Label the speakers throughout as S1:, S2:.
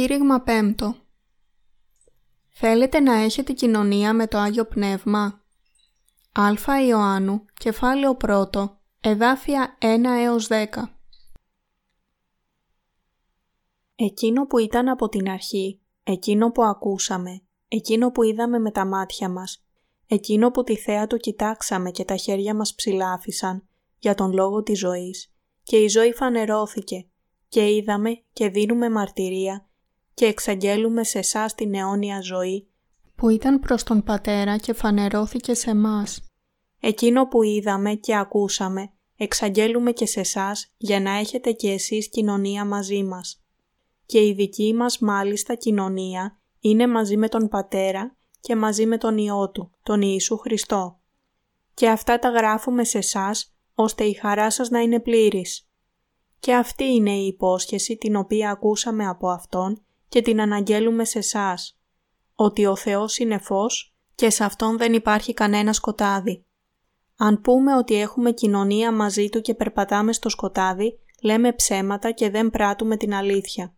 S1: Κήρυγμα 5 Θέλετε να έχετε κοινωνία με το Άγιο Πνεύμα; Α Ιωάννου, κεφάλαιο 1, εδάφια 1 έως 10 Εκείνο που ήταν από την αρχή, εκείνο που ακούσαμε, εκείνο που είδαμε με τα μάτια μας, εκείνο που τη θέα του κοιτάξαμε και τα χέρια μας ψηλάφισαν, για τον λόγο της ζωής, και η ζωή φανερώθηκε, και είδαμε και δίνουμε μαρτυρία και εξαγγέλουμε σε εσάς την αιώνια ζωή που ήταν προς τον Πατέρα και φανερώθηκε σε μας. Εκείνο που είδαμε και ακούσαμε εξαγγέλουμε και σε εσάς για να έχετε και εσείς κοινωνία μαζί μας. Και η δική μας μάλιστα κοινωνία είναι μαζί με τον Πατέρα και μαζί με τον Υιό Του, τον Ιησού Χριστό. Και αυτά τα γράφουμε σε εσάς ώστε η χαρά σας να είναι πλήρης. Και αυτή είναι η υπόσχεση την οποία ακούσαμε από Αυτόν και την αναγγέλουμε σε εσάς, ότι ο Θεός είναι φως και σε Αυτόν δεν υπάρχει κανένα σκοτάδι. Αν πούμε ότι έχουμε κοινωνία μαζί Του και περπατάμε στο σκοτάδι, λέμε ψέματα και δεν πράττουμε την αλήθεια.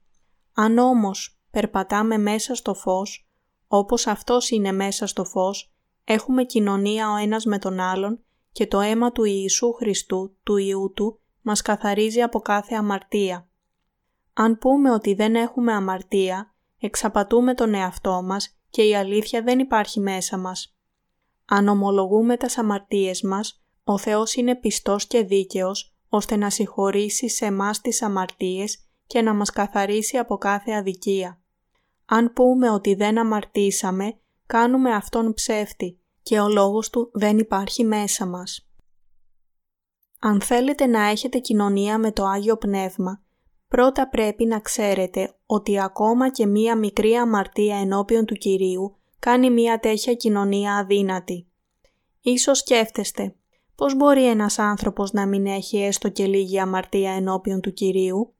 S1: Αν όμως περπατάμε μέσα στο φως, όπως Αυτός είναι μέσα στο φως, έχουμε κοινωνία ο ένας με τον άλλον και το αίμα του Ιησού Χριστού, του Ιού Του, μας καθαρίζει από κάθε αμαρτία. Αν πούμε ότι δεν έχουμε αμαρτία, εξαπατούμε τον εαυτό μας και η αλήθεια δεν υπάρχει μέσα μας. Αν ομολογούμε τας αμαρτίες μας, ο Θεός είναι πιστός και δίκαιος, ώστε να συγχωρήσει σε μας τις αμαρτίες και να μας καθαρίσει από κάθε αδικία. Αν πούμε ότι δεν αμαρτήσαμε, κάνουμε Αυτόν ψεύτη και ο λόγος Του δεν υπάρχει μέσα μας. Αν θέλετε να έχετε κοινωνία με το Άγιο Πνεύμα, πρώτα πρέπει να ξέρετε ότι ακόμα και μία μικρή αμαρτία ενώπιον του Κυρίου κάνει μία τέτοια κοινωνία αδύνατη. Ίσως σκέφτεστε, πώς μπορεί ένας άνθρωπος να μην έχει έστω και λίγη αμαρτία ενώπιον του Κυρίου;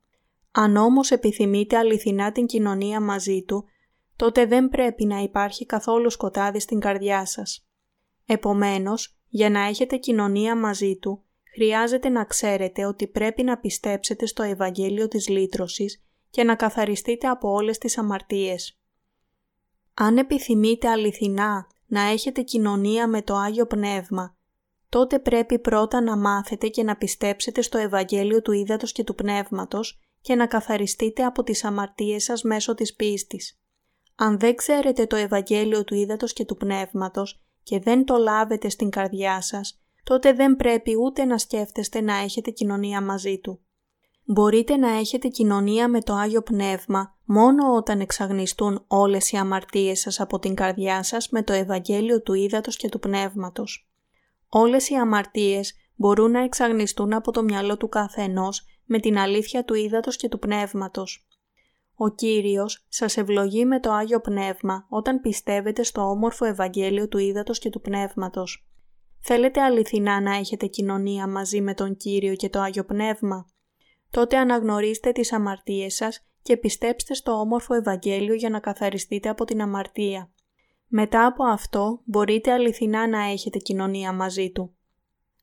S1: Αν όμως επιθυμείτε αληθινά την κοινωνία μαζί Του, τότε δεν πρέπει να υπάρχει καθόλου σκοτάδι στην καρδιά σας. Επομένως, για να έχετε κοινωνία μαζί Του, χρειάζεται να ξέρετε ότι πρέπει να πιστέψετε στο Ευαγγέλιο της Λύτρωσης και να καθαριστείτε από όλες τις αμαρτίες. Αν επιθυμείτε αληθινά να έχετε κοινωνία με το Άγιο Πνεύμα, τότε πρέπει πρώτα να μάθετε και να πιστέψετε στο Ευαγγέλιο του Ήδατος και του Πνεύματος και να καθαριστείτε από τις αμαρτίες σας μέσω της πίστης. Αν δεν ξέρετε το Ευαγγέλιο του Ήδατος και του Πνεύματος και δεν το λάβετε στην καρδιά σας, τότε δεν πρέπει ούτε να σκέφτεστε να έχετε κοινωνία μαζί Του. Μπορείτε να έχετε κοινωνία με το Άγιο Πνεύμα μόνο όταν εξαγνιστούν όλες οι αμαρτίες σας από την καρδιά σας με το Ευαγγέλιο του Ήδατος και του Πνεύματος. Όλες οι αμαρτίες μπορούν να εξαγνιστούν από το μυαλό του καθενός με την αλήθεια του Ήδατος και του Πνεύματος. Ο Κύριος σας ευλογεί με το Άγιο Πνεύμα όταν πιστεύετε στο όμορφο Ευαγγέλιο του Ήδατος και του Πνεύματος. Θέλετε αληθινά να έχετε κοινωνία μαζί με τον Κύριο και το Άγιο Πνεύμα; Τότε αναγνωρίστε τις αμαρτίες σας και πιστέψτε στο όμορφο Ευαγγέλιο για να καθαριστείτε από την αμαρτία. Μετά από αυτό μπορείτε αληθινά να έχετε κοινωνία μαζί Του.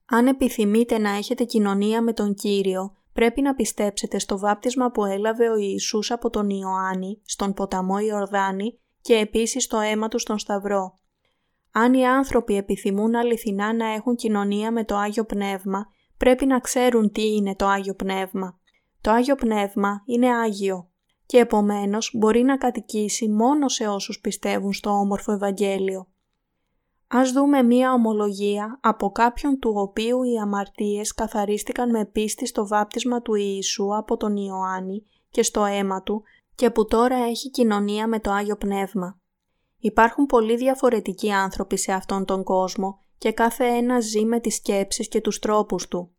S1: Αν επιθυμείτε να έχετε κοινωνία με τον Κύριο, πρέπει να πιστέψετε στο βάπτισμα που έλαβε ο Ιησούς από τον Ιωάννη στον ποταμό Ιορδάνη και επίσης το αίμα του στον Σταυρό. Αν οι άνθρωποι επιθυμούν αληθινά να έχουν κοινωνία με το Άγιο Πνεύμα, πρέπει να ξέρουν τι είναι το Άγιο Πνεύμα. Το Άγιο Πνεύμα είναι Άγιο και επομένως μπορεί να κατοικήσει μόνο σε όσους πιστεύουν στο όμορφο Ευαγγέλιο. Ας δούμε μία ομολογία από κάποιον του οποίου οι αμαρτίες καθαρίστηκαν με πίστη στο βάπτισμα του Ιησού από τον Ιωάννη και στο αίμα του και που τώρα έχει κοινωνία με το Άγιο Πνεύμα. Υπάρχουν πολλοί διαφορετικοί άνθρωποι σε αυτόν τον κόσμο και κάθε ένας ζει με τις σκέψεις και τους τρόπους του.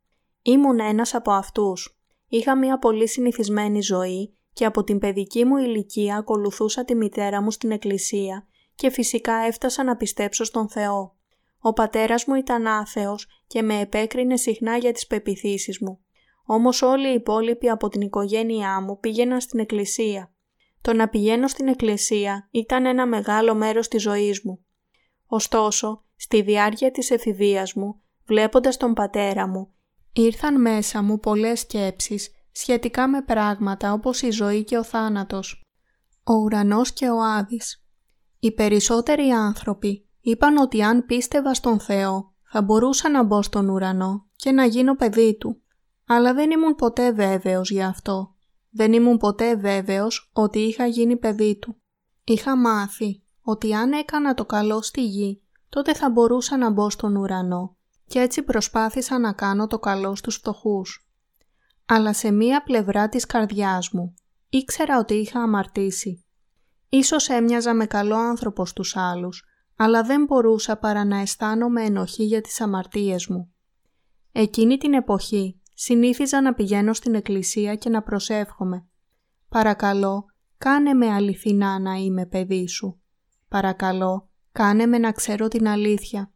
S1: Ήμουν ένας από αυτούς. Είχα μια πολύ συνηθισμένη ζωή και από την παιδική μου ηλικία ακολουθούσα τη μητέρα μου στην εκκλησία και φυσικά έφτασα να πιστέψω στον Θεό. Ο πατέρας μου ήταν άθεος και με επέκρινε συχνά για τις πεπιθήσεις μου. Όμως όλοι οι υπόλοιποι από την οικογένειά μου πήγαιναν στην εκκλησία το να πηγαίνω στην εκκλησία ήταν ένα μεγάλο μέρος της ζωής μου. Ωστόσο, στη διάρκεια της εφηβείας μου, βλέποντας τον πατέρα μου, ήρθαν μέσα μου πολλές σκέψεις σχετικά με πράγματα όπως η ζωή και ο θάνατος. Ο ουρανός και ο Άδης Οι περισσότεροι άνθρωποι είπαν ότι αν πίστευα στον Θεό θα μπορούσα να μπω στον ουρανό και να γίνω παιδί Του. Αλλά δεν ήμουν ποτέ βέβαιος γι' αυτό. Δεν ήμουν ποτέ βέβαιος ότι είχα γίνει παιδί Του. Είχα μάθει ότι αν έκανα το καλό στη γη, τότε θα μπορούσα να μπω στον ουρανό και έτσι προσπάθησα να κάνω το καλό στους φτωχούς. Αλλά σε μία πλευρά της καρδιάς μου ήξερα ότι είχα αμαρτήσει. Ίσως έμοιαζα με καλό άνθρωπο στους άλλους, αλλά δεν μπορούσα παρά να αισθάνομαι ενοχή για τις αμαρτίες μου. Εκείνη την εποχή συνήθιζα να πηγαίνω στην εκκλησία και να προσεύχομαι. Παρακαλώ, κάνε με αληθινά να είμαι παιδί σου. Παρακαλώ, κάνε με να ξέρω την αλήθεια.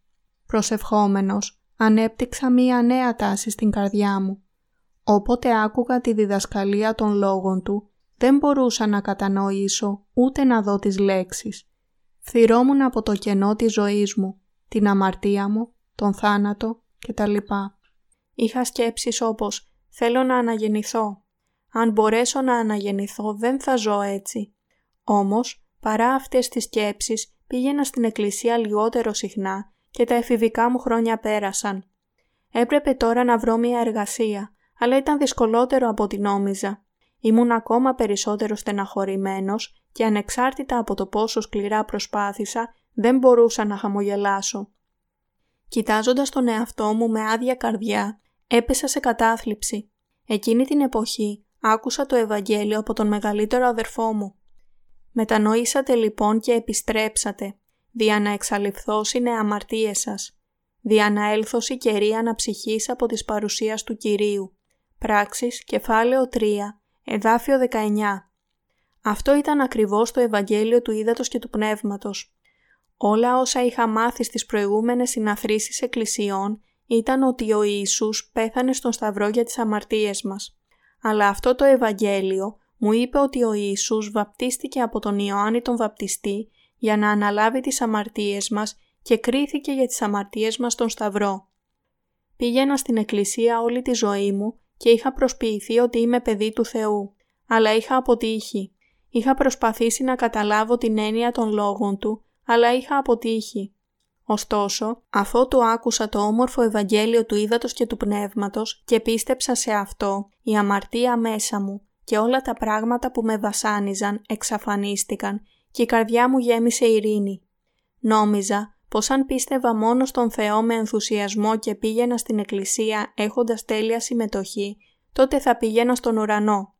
S1: Προσευχόμενος, ανέπτυξα μία νέα τάση στην καρδιά μου. Όποτε άκουγα τη διδασκαλία των λόγων του, δεν μπορούσα να κατανοήσω ούτε να δω τις λέξεις. Θυρώμουν από το κενό της ζωής μου, την αμαρτία μου, τον θάνατο κτλ. Είχα σκέψεις όπως «Θέλω να αναγεννηθώ». Αν μπορέσω να αναγεννηθώ δεν θα ζω έτσι. Όμως, παρά αυτές τις σκέψεις, πήγαινα στην εκκλησία λιγότερο συχνά και τα εφηβικά μου χρόνια πέρασαν. Έπρεπε τώρα να βρω μια εργασία, αλλά ήταν δυσκολότερο από ό,τι νόμιζα. Ήμουν ακόμα περισσότερο στεναχωρημένος και ανεξάρτητα από το πόσο σκληρά προσπάθησα, δεν μπορούσα να χαμογελάσω. Κοιτάζοντας τον εαυτό μου με άδεια καρδιά, έπεσα σε κατάθλιψη. Εκείνη την εποχή άκουσα το Ευαγγέλιο από τον μεγαλύτερο αδερφό μου. Μετανοήσατε λοιπόν και επιστρέψατε, δια να εξαλειφθώσινε αμαρτίες σας, δια να έλθωση κερί αναψυχής από της παρουσίας του Κυρίου. Πράξεις, κεφάλαιο 3, εδάφιο 19. Αυτό ήταν ακριβώς το Ευαγγέλιο του Ήδατος και του Πνεύματος. Όλα όσα είχα μάθει στις προηγούμενες συναθρήσεις εκκλησιών ήταν ότι ο Ιησούς πέθανε στον Σταυρό για τις αμαρτίες μας. Αλλά αυτό το Ευαγγέλιο μου είπε ότι ο Ιησούς βαπτίστηκε από τον Ιωάννη τον Βαπτιστή για να αναλάβει τις αμαρτίες μας και κρίθηκε για τις αμαρτίες μας στον Σταυρό. Πήγαινα στην εκκλησία όλη τη ζωή μου και είχα προσποιηθεί ότι είμαι παιδί του Θεού, αλλά είχα αποτύχει. Είχα προσπαθήσει να καταλάβω την έννοια των λόγων του, αλλά είχα αποτύχει. Ωστόσο, αφού του άκουσα το όμορφο Ευαγγέλιο του Ήδατος και του Πνεύματος και πίστεψα σε αυτό, η αμαρτία μέσα μου και όλα τα πράγματα που με βασάνιζαν εξαφανίστηκαν και η καρδιά μου γέμισε ειρήνη. Νόμιζα πως αν πίστευα μόνο στον Θεό με ενθουσιασμό και πήγαινα στην εκκλησία έχοντας τέλεια συμμετοχή, τότε θα πήγαινα στον ουρανό.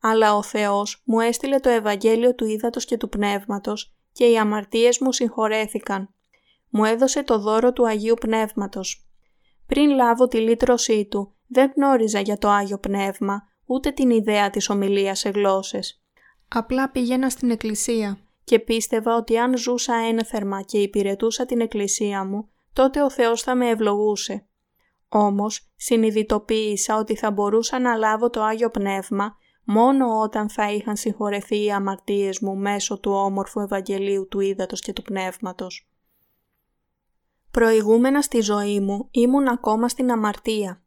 S1: Αλλά ο Θεός μου έστειλε το Ευαγγέλιο του Ήδατος και του Πνεύματος και οι αμαρτίες μου συγχωρέθηκαν. Μου έδωσε το δώρο του Αγίου Πνεύματος. Πριν λάβω τη λύτρωσή του, δεν γνώριζα για το Άγιο Πνεύμα, ούτε την ιδέα της ομιλίας σε γλώσσες. Απλά πήγαινα στην εκκλησία και πίστευα ότι αν ζούσα ένθερμα και υπηρετούσα την εκκλησία μου, τότε ο Θεός θα με ευλογούσε. Όμως συνειδητοποίησα ότι θα μπορούσα να λάβω το Άγιο Πνεύμα μόνο όταν θα είχαν συγχωρεθεί οι αμαρτίες μου μέσω του όμορφου Ευαγγελίου του Ήδατος και του Πνεύματος. Προηγούμενα στη ζωή μου ήμουν ακόμα στην αμαρτία,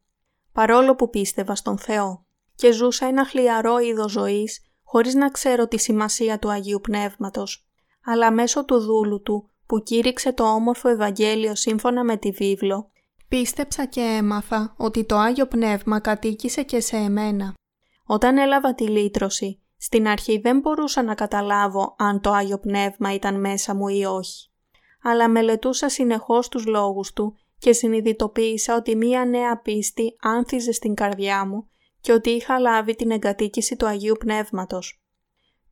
S1: παρόλο που πίστευα στον Θεό και ζούσα ένα χλιαρό είδος ζωής χωρίς να ξέρω τη σημασία του Αγίου Πνεύματος, αλλά μέσω του δούλου του που κήρυξε το όμορφο Ευαγγέλιο σύμφωνα με τη βίβλο, πίστεψα και έμαθα ότι το Άγιο Πνεύμα κατοίκησε και σε εμένα. Όταν έλαβα τη λύτρωση, στην αρχή δεν μπορούσα να καταλάβω αν το Άγιο Πνεύμα ήταν μέσα μου ή όχι. Αλλά μελετούσα συνεχώς τους λόγους του και συνειδητοποίησα ότι μία νέα πίστη άνθιζε στην καρδιά μου και ότι είχα λάβει την εγκατοίκηση του Αγίου Πνεύματος.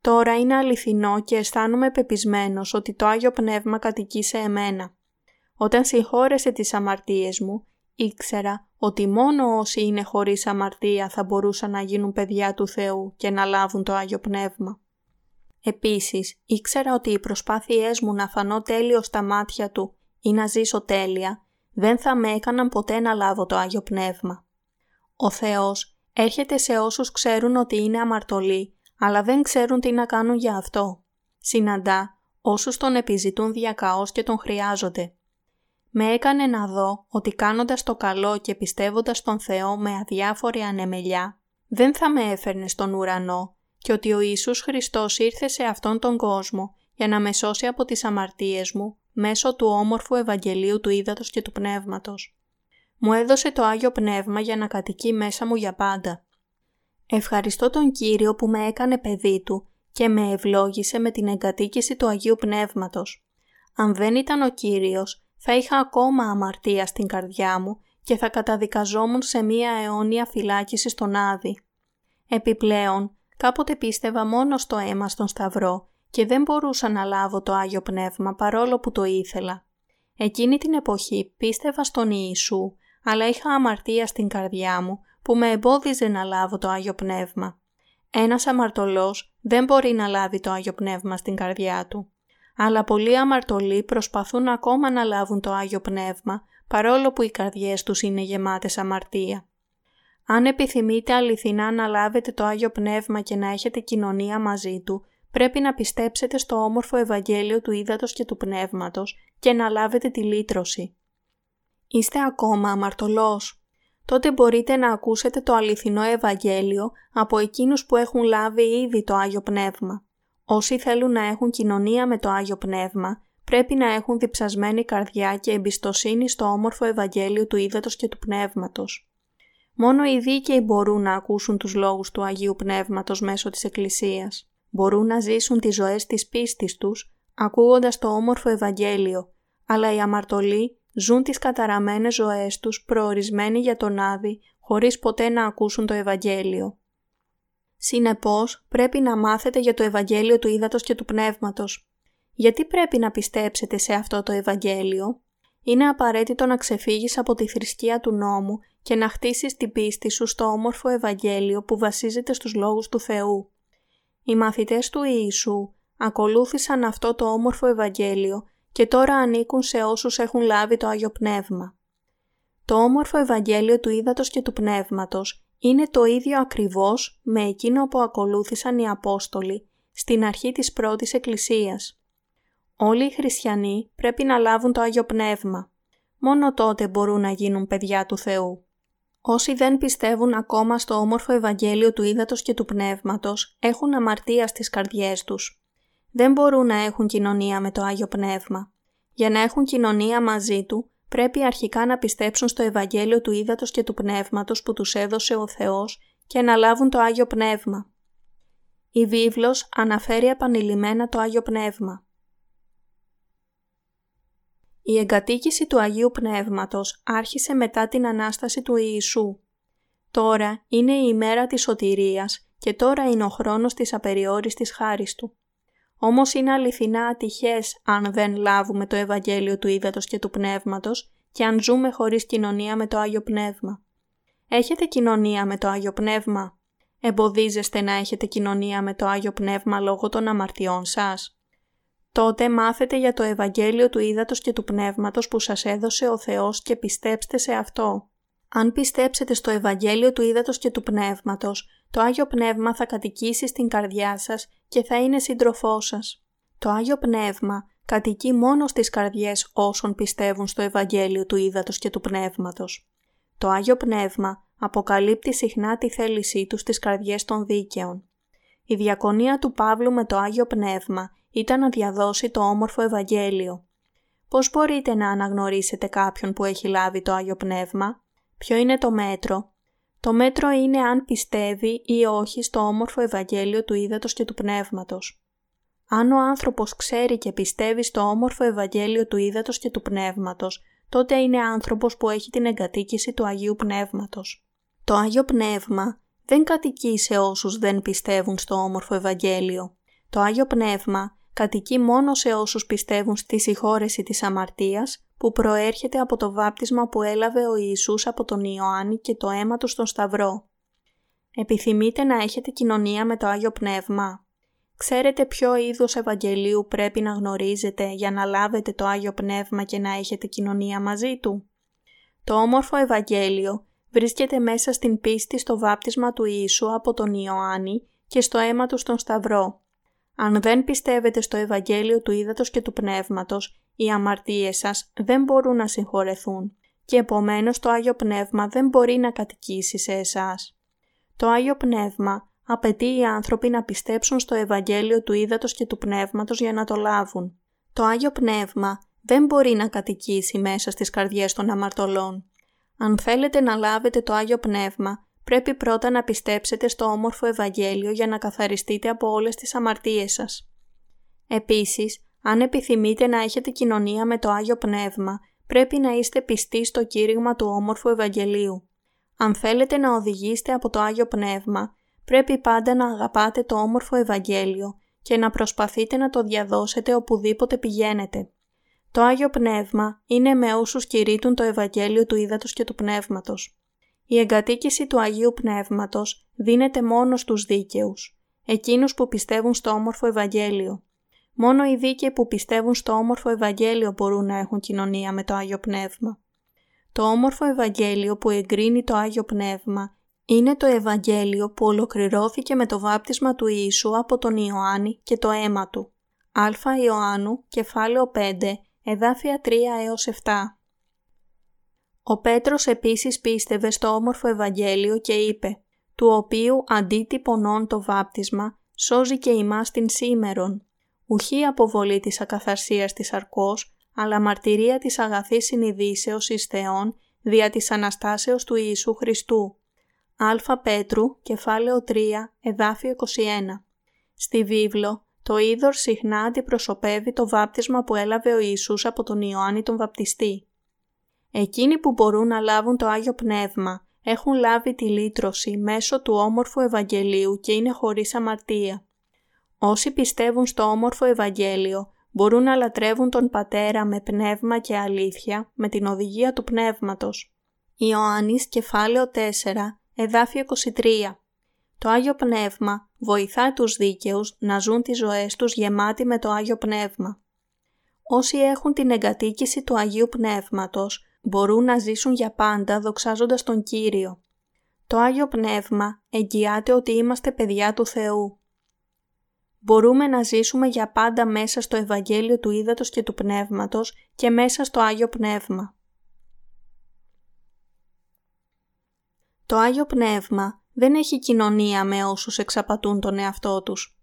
S1: Τώρα είναι αληθινό και αισθάνομαι πεπισμένος ότι το Άγιο Πνεύμα κατοικεί σε εμένα. Όταν συγχώρεσε τις αμαρτίες μου, ήξερα ότι μόνο όσοι είναι χωρίς αμαρτία θα μπορούσαν να γίνουν παιδιά του Θεού και να λάβουν το Άγιο Πνεύμα. Επίσης, ήξερα ότι οι προσπάθειές μου να φανώ τέλειο στα μάτια Του ή να ζήσω τέλεια, δεν θα με έκαναν ποτέ να λάβω το Άγιο Πνεύμα. Ο Θεός έρχεται σε όσους ξέρουν ότι είναι αμαρτωλοί, αλλά δεν ξέρουν τι να κάνουν για αυτό. Συναντά όσους τον επιζητούν διακαώς και τον χρειάζονται. Με έκανε να δω ότι κάνοντας το καλό και πιστεύοντας τον Θεό με αδιάφορη ανεμελιά, δεν θα με έφερνε στον ουρανό, και ότι ο Ιησούς Χριστός ήρθε σε αυτόν τον κόσμο για να με σώσει από τις αμαρτίες μου μέσω του όμορφου Ευαγγελίου του Ήδατος και του Πνεύματος. Μου έδωσε το Άγιο Πνεύμα για να κατοικεί μέσα μου για πάντα. Ευχαριστώ τον Κύριο που με έκανε παιδί Του και με ευλόγησε με την εγκατοίκηση του Αγίου Πνεύματος. Αν δεν ήταν ο Κύριος, θα είχα ακόμα αμαρτία στην καρδιά μου και θα καταδικαζόμουν σε μία αιώνια φυλάκιση στον Άδη. Επιπλέον, κάποτε πίστευα μόνο στο αίμα στον Σταυρό και δεν μπορούσα να λάβω το Άγιο Πνεύμα παρόλο που το ήθελα. Εκείνη την εποχή πίστευα στον Ιησού, αλλά είχα αμαρτία στην καρδιά μου που με εμπόδιζε να λάβω το Άγιο Πνεύμα. Ένας αμαρτωλός δεν μπορεί να λάβει το Άγιο Πνεύμα στην καρδιά του. Αλλά πολλοί αμαρτωλοί προσπαθούν ακόμα να λάβουν το Άγιο Πνεύμα, παρόλο που οι καρδιές τους είναι γεμάτες αμαρτία. Αν επιθυμείτε αληθινά να λάβετε το Άγιο Πνεύμα και να έχετε κοινωνία μαζί Του, πρέπει να πιστέψετε στο όμορφο Ευαγγέλιο του Ήδατος και του Πνεύματος και να λάβετε τη λύτρωση. Είστε ακόμα αμαρτωλός; Τότε μπορείτε να ακούσετε το αληθινό Ευαγγέλιο από εκείνους που έχουν λάβει ήδη το Άγιο Πνεύμα. Όσοι θέλουν να έχουν κοινωνία με το Άγιο Πνεύμα, πρέπει να έχουν διψασμένη καρδιά και εμπιστοσύνη στο όμορφο Ευαγγέλιο του Ήδατος και του Πνεύματος. Μόνο οι δίκαιοι μπορούν να ακούσουν τους λόγους του Αγίου Πνεύματος μέσω της Εκκλησίας. Μπορούν να ζήσουν τις ζωές της πίστης τους, ακούγοντας το όμορφο Ευαγγέλιο, αλλά οι αμαρτωλοί ζουν τις καταραμένες ζωές τους προορισμένοι για τον Άδη, χωρίς ποτέ να ακούσουν το Ευαγγέλιο. Συνεπώς, πρέπει να μάθετε για το Ευαγγέλιο του Ήδατος και του Πνεύματος. Γιατί πρέπει να πιστέψετε σε αυτό το Ευαγγέλιο; Είναι απαραίτητο να ξεφύγεις από τη θρησκεία του νόμου και να χτίσεις την πίστη σου στο όμορφο Ευαγγέλιο που βασίζεται στους λόγους του Θεού. Οι μαθητές του Ιησού ακολούθησαν αυτό το όμορφο Ευαγγέλιο και τώρα ανήκουν σε όσους έχουν λάβει το Άγιο Πνεύμα. Το όμορφο Ευαγγέλιο του Ήδατος και του Πνεύματος είναι το ίδιο ακριβώς με εκείνο που ακολούθησαν οι Απόστολοι στην αρχή της πρώτης Εκκλησίας. Όλοι οι χριστιανοί πρέπει να λάβουν το Άγιο Πνεύμα. Μόνο τότε μπορούν να γίνουν παιδιά του Θεού. Όσοι δεν πιστεύουν ακόμα στο όμορφο Ευαγγέλιο του Ήδατος και του Πνεύματος έχουν αμαρτία στις καρδιές τους. Δεν μπορούν να έχουν κοινωνία με το Άγιο Πνεύμα. Για να έχουν κοινωνία μαζί Του πρέπει αρχικά να πιστέψουν στο Ευαγγέλιο του Ήδατος και του Πνεύματος που τους έδωσε ο Θεός και να λάβουν το Άγιο Πνεύμα. Η βίβλος αναφέρει επανειλημμένα το Άγιο Πνεύμα. Η εγκατοίκηση του Αγίου Πνεύματος άρχισε μετά την Ανάσταση του Ιησού. Τώρα είναι η ημέρα της σωτηρίας και τώρα είναι ο χρόνος της απεριόριστης χάρης Του. Όμως είναι αληθινά ατυχές αν δεν λάβουμε το Ευαγγέλιο του Ήδατος και του Πνεύματος και αν ζούμε χωρίς κοινωνία με το Άγιο Πνεύμα. Έχετε κοινωνία με το Άγιο Πνεύμα; Εμποδίζεστε να έχετε κοινωνία με το Άγιο Πνεύμα λόγω των αμαρτιών σας; Τότε μάθετε για το Ευαγγέλιο του Ήδατος και του Πνεύματος που σας έδωσε ο Θεός και πιστέψτε σε αυτό. Αν πιστέψετε στο Ευαγγέλιο του Ήδατος και του Πνεύματος, το Άγιο Πνεύμα θα κατοικήσει στην καρδιά σας και θα είναι σύντροφό σας. Το Άγιο Πνεύμα κατοικεί μόνο στις καρδιές όσων πιστεύουν στο Ευαγγέλιο του Ήδατος και του Πνεύματος. Το Άγιο Πνεύμα αποκαλύπτει συχνά τη θέλησή του στις καρδιές των δίκαιων. Η διακονία του Παύλου με το Άγιο Πνεύμα ήταν να διαδώσει το όμορφο Ευαγγέλιο. Πώς μπορείτε να αναγνωρίσετε κάποιον που έχει λάβει το Άγιο Πνεύμα; Ποιο είναι το μέτρο; Το μέτρο είναι αν πιστεύει ή όχι στο όμορφο Ευαγγέλιο του Ήδατος και του Πνεύματος. Αν ο άνθρωπος ξέρει και πιστεύει στο όμορφο Ευαγγέλιο του Ήδατος και του Πνεύματος, τότε είναι άνθρωπος που έχει την εγκατοίκηση του Αγίου Πνεύματος. Το Άγιο Πνεύμα δεν κατοικεί σε όσους δεν πιστεύουν στο όμορφο Ευαγγέλιο. Το Άγιο Πνεύμα κατοικεί μόνο σε όσους πιστεύουν στη συγχώρεση της αμαρτίας που προέρχεται από το βάπτισμα που έλαβε ο Ιησούς από τον Ιωάννη και το αίμα του στον Σταυρό. Επιθυμείτε να έχετε κοινωνία με το Άγιο Πνεύμα. Ξέρετε ποιο είδος Ευαγγελίου πρέπει να γνωρίζετε για να λάβετε το Άγιο Πνεύμα και να έχετε κοινωνία μαζί Του; Το όμορφο Ευαγγέλιο βρίσκεται μέσα στην πίστη στο βάπτισμα του Ιησού από τον Ιωάννη και στο αίμα του στον Σταυρό. Αν δεν πιστεύετε στο Ευαγγέλιο του Ήδατος και του Πνεύματος, οι αμαρτίες σας δεν μπορούν να συγχωρεθούν και επομένως το Άγιο Πνεύμα δεν μπορεί να κατοικήσει σε εσάς. Το Άγιο Πνεύμα απαιτεί οι άνθρωποι να πιστέψουν στο Ευαγγέλιο του Ήδατος και του Πνεύματος για να το λάβουν. Το Άγιο Πνεύμα δεν μπορεί να κατοικήσει μέσα στις καρδιές των αμαρτωλών. Αν θέλετε να λάβετε το Άγιο Πνεύμα, πρέπει πρώτα να πιστέψετε στο όμορφο Ευαγγέλιο για να καθαριστείτε από όλες τις αμαρτίες σας. Επίσης, αν επιθυμείτε να έχετε κοινωνία με το Άγιο Πνεύμα, πρέπει να είστε πιστοί στο κήρυγμα του όμορφου Ευαγγελίου. Αν θέλετε να οδηγήσετε από το Άγιο Πνεύμα, πρέπει πάντα να αγαπάτε το όμορφο Ευαγγέλιο και να προσπαθείτε να το διαδώσετε οπουδήποτε πηγαίνετε. Το Άγιο Πνεύμα είναι με όσους κηρύττουν το Ευαγγέλιο του Ήδατος και του Πνεύματος. Η εγκατοίκηση του Αγίου Πνεύματος δίνεται μόνο στους δίκαιους, εκείνους που πιστεύουν στο όμορφο Ευαγγέλιο. Μόνο οι δίκαιοι που πιστεύουν στο όμορφο Ευαγγέλιο μπορούν να έχουν κοινωνία με το Άγιο Πνεύμα. Το όμορφο Ευαγγέλιο που εγκρίνει το Άγιο Πνεύμα είναι το Ευαγγέλιο που ολοκληρώθηκε με το βάπτισμα του Ιησού από τον Ιωάννη και το αίμα του. Α Ιωάννου, κεφάλαιο 5, εδάφια 3 έως 7. Ο Πέτρος επίσης πίστευε στο όμορφο Ευαγγέλιο και είπε «Του οποίου αντίτυπωνών το βάπτισμα σώζει και ημάς την σήμερον, ουχή αποβολή της ακαθαρσίας της αρκός, αλλά μαρτυρία της αγαθής συνειδήσεως εις Θεόν δια της Αναστάσεως του Ιησού Χριστού». Α Πέτρου, κεφάλαιο 3, εδάφιο 21. Στη βίβλο, το είδωρ συχνά αντιπροσωπεύει το βάπτισμα που έλαβε ο Ιησούς από τον Ιωάννη τον Βαπτιστή. Εκείνοι που μπορούν να λάβουν το Άγιο Πνεύμα έχουν λάβει τη λύτρωση μέσω του όμορφου Ευαγγελίου και είναι χωρίς αμαρτία. Όσοι πιστεύουν στο όμορφο Ευαγγέλιο μπορούν να λατρεύουν τον Πατέρα με πνεύμα και αλήθεια με την οδηγία του Πνεύματος. Ιωάννης κεφάλαιο 4, εδάφιο 23 Το Άγιο Πνεύμα βοηθά τους δίκαιους να ζουν τις ζωές τους γεμάτοι με το Άγιο Πνεύμα. Όσοι έχουν την εγκατοίκηση του Αγίου Πνεύματος μπορούν να ζήσουν για πάντα δοξάζοντας τον Κύριο. Το Άγιο Πνεύμα εγγυάται ότι είμαστε παιδιά του Θεού. Μπορούμε να ζήσουμε για πάντα μέσα στο Ευαγγέλιο του Ήδατος και του Πνεύματος και μέσα στο Άγιο Πνεύμα. Το Άγιο Πνεύμα δεν έχει κοινωνία με όσους εξαπατούν τον εαυτό τους.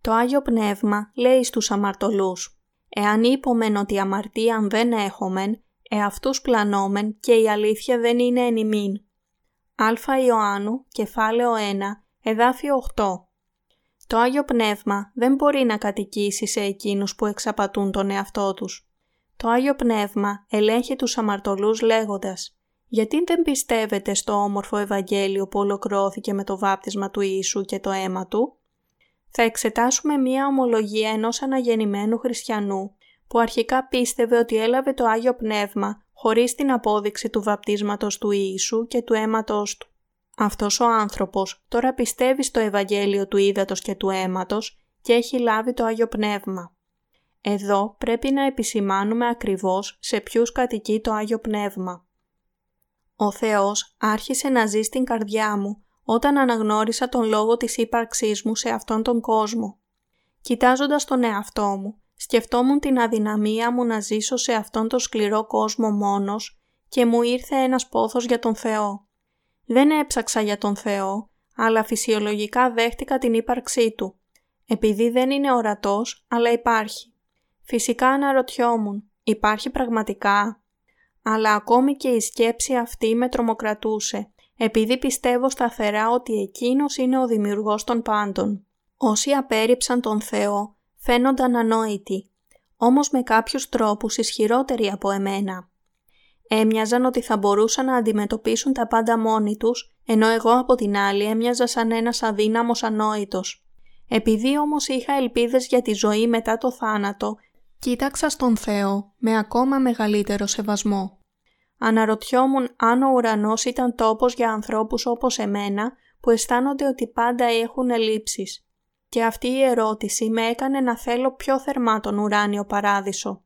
S1: Το Άγιο Πνεύμα λέει στους αμαρτωλούς Εάν είπομεν ότι αμαρτίαν δεν έχομεν, εαυτούς πλανόμεν και η αλήθεια δεν είναι εν ημίν. Α Ιωάννου, κεφάλαιο 1, εδάφιο 8. Το Άγιο Πνεύμα δεν μπορεί να κατοικήσει σε εκείνους που εξαπατούν τον εαυτό τους. Το Άγιο Πνεύμα ελέγχει τους αμαρτωλούς λέγοντας «Γιατί δεν πιστεύετε στο όμορφο Ευαγγέλιο που ολοκληρώθηκε με το βάπτισμα του Ιησού και το αίμα Του» θα εξετάσουμε μία ομολογία ενός αναγεννημένου χριστιανού που αρχικά πίστευε ότι έλαβε το Άγιο Πνεύμα χωρίς την απόδειξη του βαπτίσματος του Ιησού και του αίματος του. Αυτός ο άνθρωπος τώρα πιστεύει στο Ευαγγέλιο του Ήδατος και του αίματος και έχει λάβει το Άγιο Πνεύμα. Εδώ πρέπει να επισημάνουμε ακριβώς σε ποιους κατοικεί το Άγιο Πνεύμα. Ο Θεός άρχισε να ζει στην καρδιά μου όταν αναγνώρισα τον λόγο της ύπαρξής μου σε αυτόν τον κόσμο. Κοιτάζοντας τον εαυτό μου, σκεφτόμουν την αδυναμία μου να ζήσω σε αυτόν τον σκληρό κόσμο μόνος και μου ήρθε ένας πόθος για τον Θεό. Δεν έψαξα για τον Θεό, αλλά φυσιολογικά δέχτηκα την ύπαρξή Του, επειδή δεν είναι ορατός, αλλά υπάρχει. Φυσικά αναρωτιόμουν, υπάρχει πραγματικά; Αλλά ακόμη και η σκέψη αυτή με τρομοκρατούσε επειδή πιστεύω σταθερά ότι Εκείνος είναι ο δημιουργός των πάντων. Όσοι απέρριψαν τον Θεό φαίνονταν ανόητοι, όμως με κάποιους τρόπους ισχυρότεροι από εμένα. Έμοιαζαν ότι θα μπορούσαν να αντιμετωπίσουν τα πάντα μόνοι τους, ενώ εγώ από την άλλη έμοιαζα σαν ένας αδύναμος ανόητος. Επειδή όμως είχα ελπίδες για τη ζωή μετά το θάνατο, κοίταξα στον Θεό με ακόμα μεγαλύτερο σεβασμό. Αναρωτιόμουν αν ο ουρανός ήταν τόπος για ανθρώπους όπως εμένα που αισθάνονται ότι πάντα έχουν ελλείψεις. Και αυτή η ερώτηση με έκανε να θέλω πιο θερμά τον ουράνιο παράδεισο.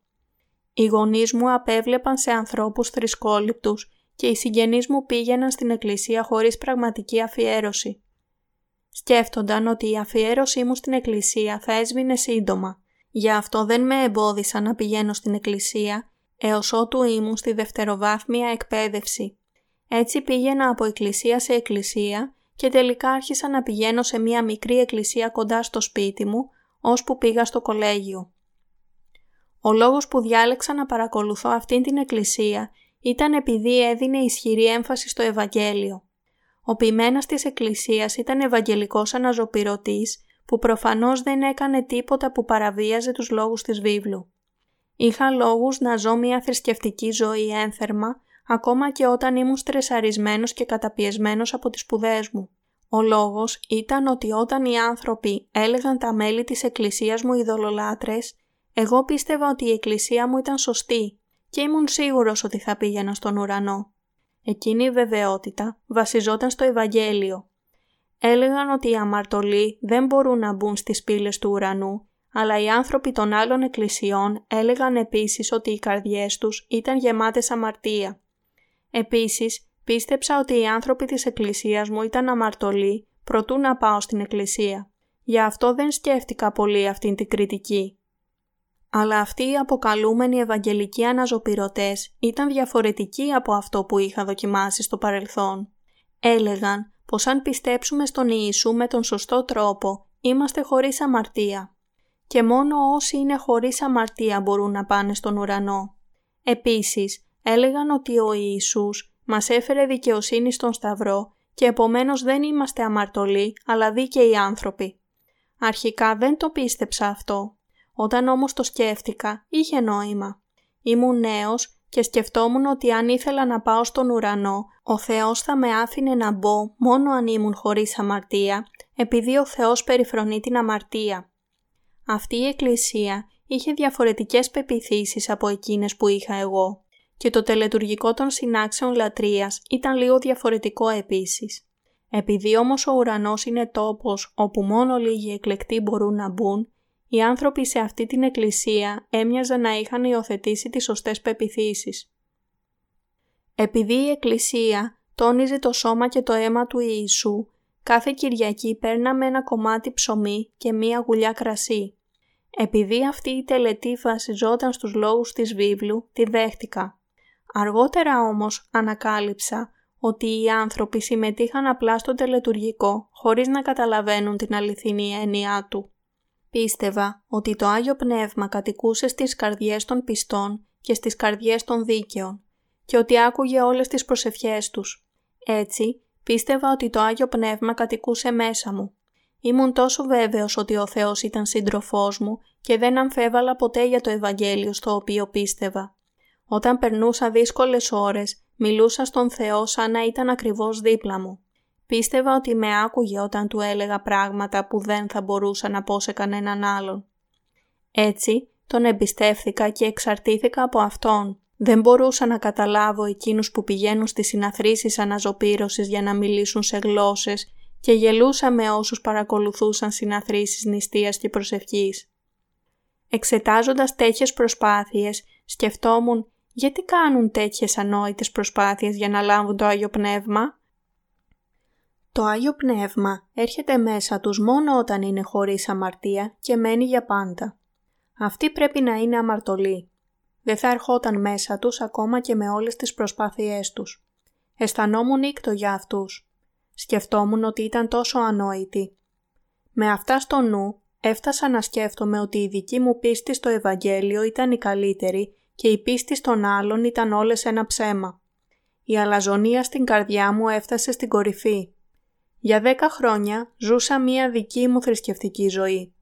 S1: Οι γονείς μου απέβλεπαν σε ανθρώπους θρησκόληπτους και οι συγγενείς μου πήγαιναν στην εκκλησία χωρίς πραγματική αφιέρωση. Σκέφτονταν ότι η αφιέρωσή μου στην εκκλησία θα έσβηνε σύντομα. Γι' αυτό δεν με εμπόδισαν να πηγαίνω στην εκκλησία έως ότου ήμουν στη δευτεροβάθμια εκπαίδευση. Έτσι πήγαινα από εκκλησία σε εκκλησία και τελικά άρχισα να πηγαίνω σε μία μικρή εκκλησία κοντά στο σπίτι μου, ώσπου πήγα στο κολέγιο. Ο λόγος που διάλεξα να παρακολουθώ αυτήν την εκκλησία ήταν επειδή έδινε ισχυρή έμφαση στο Ευαγγέλιο. Ο ποιμένας της εκκλησίας ήταν Ευαγγελικός αναζωπηρωτής που προφανώς δεν έκανε τίποτα που παραβίαζε τους λόγους της βίβλου. Είχα λόγους να ζω μια θρησκευτική ζωή ένθερμα ακόμα και όταν ήμουν στρεσαρισμένος και καταπιεσμένος από τις σπουδές μου. Ο λόγος ήταν ότι όταν οι άνθρωποι έλεγαν τα μέλη της εκκλησίας μου ειδωλολάτρες, εγώ πίστευα ότι η εκκλησία μου ήταν σωστή και ήμουν σίγουρος ότι θα πήγαινα στον ουρανό. Εκείνη η βεβαιότητα βασιζόταν στο Ευαγγέλιο. Έλεγαν ότι οι αμαρτωλοί δεν μπορούν να μπουν στις πύλες του ουρανού, αλλά οι άνθρωποι των άλλων εκκλησιών έλεγαν επίσης ότι οι καρδιές τους ήταν γεμάτες αμαρτία. Επίσης, πίστεψα ότι οι άνθρωποι της εκκλησίας μου ήταν αμαρτωλοί προτού να πάω στην εκκλησία. Γι' αυτό δεν σκέφτηκα πολύ αυτήν την κριτική. Αλλά αυτοί οι αποκαλούμενοι Ευαγγελικοί αναζωπηρωτές ήταν διαφορετικοί από αυτό που είχα δοκιμάσει στο παρελθόν. Έλεγαν πως αν πιστέψουμε στον Ιησού με τον σωστό τρόπο, είμαστε χωρίς αμαρτία. Και μόνο όσοι είναι χωρίς αμαρτία μπορούν να πάνε στον ουρανό. Επίσης, έλεγαν ότι ο Ιησούς μας έφερε δικαιοσύνη στον Σταυρό και επομένως δεν είμαστε αμαρτωλοί αλλά δίκαιοι άνθρωποι. Αρχικά δεν το πίστεψα αυτό. Όταν όμως το σκέφτηκα, είχε νόημα. Ήμουν νέος και σκεφτόμουν ότι αν ήθελα να πάω στον ουρανό, ο Θεός θα με άφηνε να μπω μόνο αν ήμουν χωρίς αμαρτία, επειδή ο Θεός περιφρονεί την αμαρτία. Αυτή η εκκλησία είχε διαφορετικές πεπιθήσεις από εκείνες που είχα εγώ και το τελετουργικό των συνάξεων λατρείας ήταν λίγο διαφορετικό επίσης. Επειδή όμως ο ουρανός είναι τόπος όπου μόνο λίγοι εκλεκτοί μπορούν να μπουν, οι άνθρωποι σε αυτή την εκκλησία έμοιαζαν να είχαν υιοθετήσει τις σωστές πεπιθήσεις. Επειδή η εκκλησία τόνιζε το σώμα και το αίμα του Ιησού, κάθε Κυριακή παίρναμε ένα κομμάτι ψωμί και μία γουλιά κρασί. Επειδή αυτή η τελετή βασιζόταν στους λόγους της βίβλου, τη δέχτηκα. Αργότερα όμως ανακάλυψα ότι οι άνθρωποι συμμετείχαν απλά στο τελετουργικό χωρίς να καταλαβαίνουν την αληθινή έννοιά του. Πίστευα ότι το Άγιο Πνεύμα κατοικούσε στις καρδιές των πιστών και στις καρδιές των δίκαιων και ότι άκουγε όλες τις προσευχές τους. Έτσι, πίστευα ότι το Άγιο Πνεύμα κατοικούσε μέσα μου. Ήμουν τόσο βέβαιος ότι ο Θεός ήταν σύντροφός μου και δεν αμφέβαλα ποτέ για το Ευαγγέλιο στο οποίο πίστευα. Όταν περνούσα δύσκολες ώρες, μιλούσα στον Θεό σαν να ήταν ακριβώς δίπλα μου. Πίστευα ότι με άκουγε όταν του έλεγα πράγματα που δεν θα μπορούσα να πω σε κανέναν άλλον. Έτσι, τον εμπιστεύθηκα και εξαρτήθηκα από αυτόν. Δεν μπορούσα να καταλάβω εκείνους που πηγαίνουν στις συναθρήσεις αναζωπήρωσης για να μιλήσουν σε γλώσσες και γελούσα με όσους παρακολουθούσαν συναθρήσεις νηστείας και προσευχής. Εξετάζοντας τέτοιες προσπάθειες, σκεφτόμουν γιατί κάνουν τέτοιες ανόητες προσπάθειες για να λάβουν το Άγιο Πνεύμα; Το Άγιο Πνεύμα έρχεται μέσα τους μόνο όταν είναι χωρίς αμαρτία και μένει για πάντα. Αυτοί πρέπει να είναι αμαρτωλοί. Δεν θα ερχόταν μέσα τους ακόμα και με όλες τις προσπάθειές τους. Αισθανόμουν ήκτο για αυτούς. Σκεφτόμουν ότι ήταν τόσο ανόητοι. Με αυτά στο νου έφτασα να σκέφτομαι ότι η δική μου πίστη στο Ευαγγέλιο ήταν η καλύτερη και η πίστη των άλλων ήταν όλες ένα ψέμα. Η αλαζονία στην καρδιά μου έφτασε στην κορυφή. Για δέκα χρόνια ζούσα μία δική μου θρησκευτική ζωή.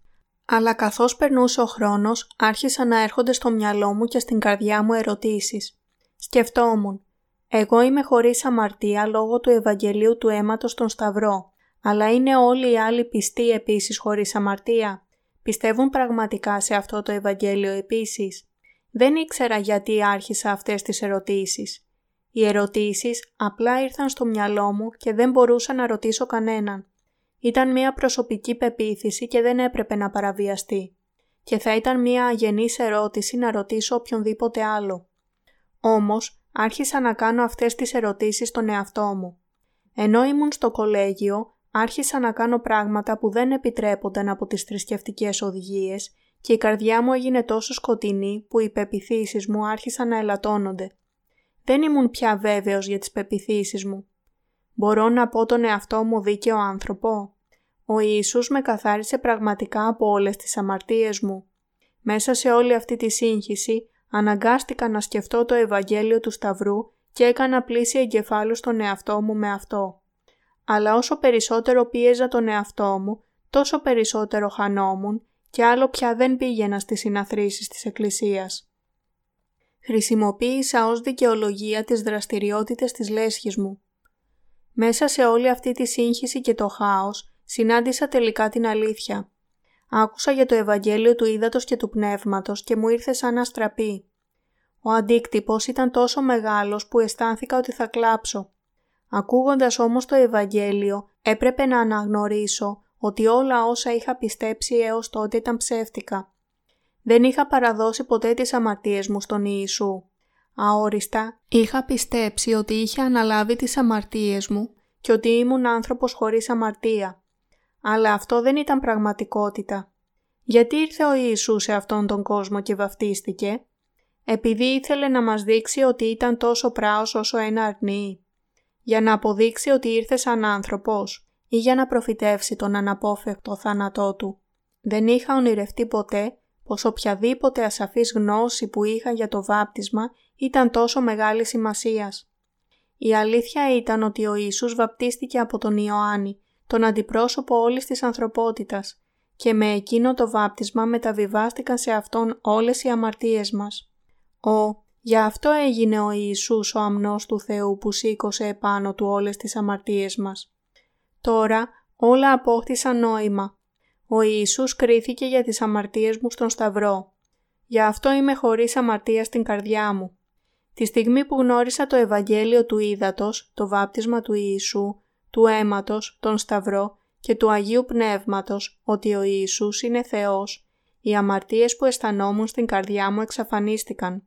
S1: Αλλά καθώς περνούσε ο χρόνος, άρχισαν να έρχονται στο μυαλό μου και στην καρδιά μου ερωτήσεις. Σκεφτόμουν, εγώ είμαι χωρίς αμαρτία λόγω του Ευαγγελίου του αίματος στον Σταυρό, αλλά είναι όλοι οι άλλοι πιστοί επίσης χωρίς αμαρτία; Πιστεύουν πραγματικά σε αυτό το Ευαγγέλιο επίσης; Δεν ήξερα γιατί άρχισα αυτές τις ερωτήσεις. Οι ερωτήσεις απλά ήρθαν στο μυαλό μου και δεν μπορούσα να ρωτήσω κανέναν. Ήταν μια προσωπική πεποίθηση και δεν έπρεπε να παραβιαστεί. Και θα ήταν μια αγενής ερώτηση να ρωτήσω οποιονδήποτε άλλο. Όμως, άρχισα να κάνω αυτές τις ερωτήσεις στον εαυτό μου. Ενώ ήμουν στο κολέγιο, άρχισα να κάνω πράγματα που δεν επιτρέπονταν από τις θρησκευτικές οδηγίες και η καρδιά μου έγινε τόσο σκοτεινή που οι πεπιθήσεις μου άρχισαν να ελαττώνονται. Δεν ήμουν πια βέβαιος για τις πεπιθήσεις μου. Μπορώ να πω τον εαυτό μου δίκαιο άνθρωπο; Ο Ιησούς με καθάρισε πραγματικά από όλες τις αμαρτίες μου. Μέσα σε όλη αυτή τη σύγχυση αναγκάστηκα να σκεφτώ το Ευαγγέλιο του Σταυρού και έκανα πλήση εγκεφάλου στον εαυτό μου με αυτό. Αλλά όσο περισσότερο πίεζα τον εαυτό μου, τόσο περισσότερο χανόμουν και άλλο πια δεν πήγαινα στις συναθρήσεις της Εκκλησίας. Χρησιμοποίησα ως δικαιολογία τις δραστηριότητες της λέσχης μου. Μέσα σε όλη αυτή τη σύγχυση και το χάος, συνάντησα τελικά την αλήθεια. Άκουσα για το Ευαγγέλιο του Ήδατος και του Πνεύματος και μου ήρθε σαν αστραπή. Ο αντίκτυπος ήταν τόσο μεγάλος που αισθάνθηκα ότι θα κλάψω. Ακούγοντας όμως το Ευαγγέλιο έπρεπε να αναγνωρίσω ότι όλα όσα είχα πιστέψει έως τότε ήταν ψεύτικα. Δεν είχα παραδώσει ποτέ τις αμαρτίες μου στον Ιησού. Αόριστα, είχα πιστέψει ότι είχε αναλάβει τις αμαρτίες μου και ότι ήμουν άνθρωπος χωρίς αμαρτία. Αλλά αυτό δεν ήταν πραγματικότητα. Γιατί ήρθε ο Ιησούς σε αυτόν τον κόσμο και βαφτίστηκε; Επειδή ήθελε να μας δείξει ότι ήταν τόσο πράος όσο ένα αρνί. Για να αποδείξει ότι ήρθε σαν άνθρωπος ή για να προφητεύσει τον αναπόφευκτο θάνατό του. Δεν είχα ονειρευτεί ποτέ πως οποιαδήποτε ασαφής γνώση που είχα για το βάπτισμα ήταν τόσο μεγάλη σημασίας. Η αλήθεια ήταν ότι ο Ιησούς βαπτίστηκε από τον Ιωάννη, τον αντιπρόσωπο όλης της ανθρωπότητας, και με εκείνο το βάπτισμα μεταβιβάστηκαν σε Αυτόν όλες οι αμαρτίες μας. Ο «Γι' αυτό έγινε ο Ιησούς ο αμνός του Θεού που σήκωσε επάνω του όλες τις αμαρτίες μας». Τώρα όλα απόκτησαν νόημα. Ο Ιησούς κρίθηκε για τις αμαρτίες μου στον Σταυρό. Γι' αυτό είμαι χωρίς αμαρτία στην καρδιά μου. Τη στιγμή που γνώρισα το Ευαγγέλιο του Ήδατος, το βάπτισμα του Ιησού, του αίματος, τον Σταυρό και του Αγίου Πνεύματος ότι ο Ιησούς είναι Θεός, οι αμαρτίες που αισθανόμουν στην καρδιά μου εξαφανίστηκαν.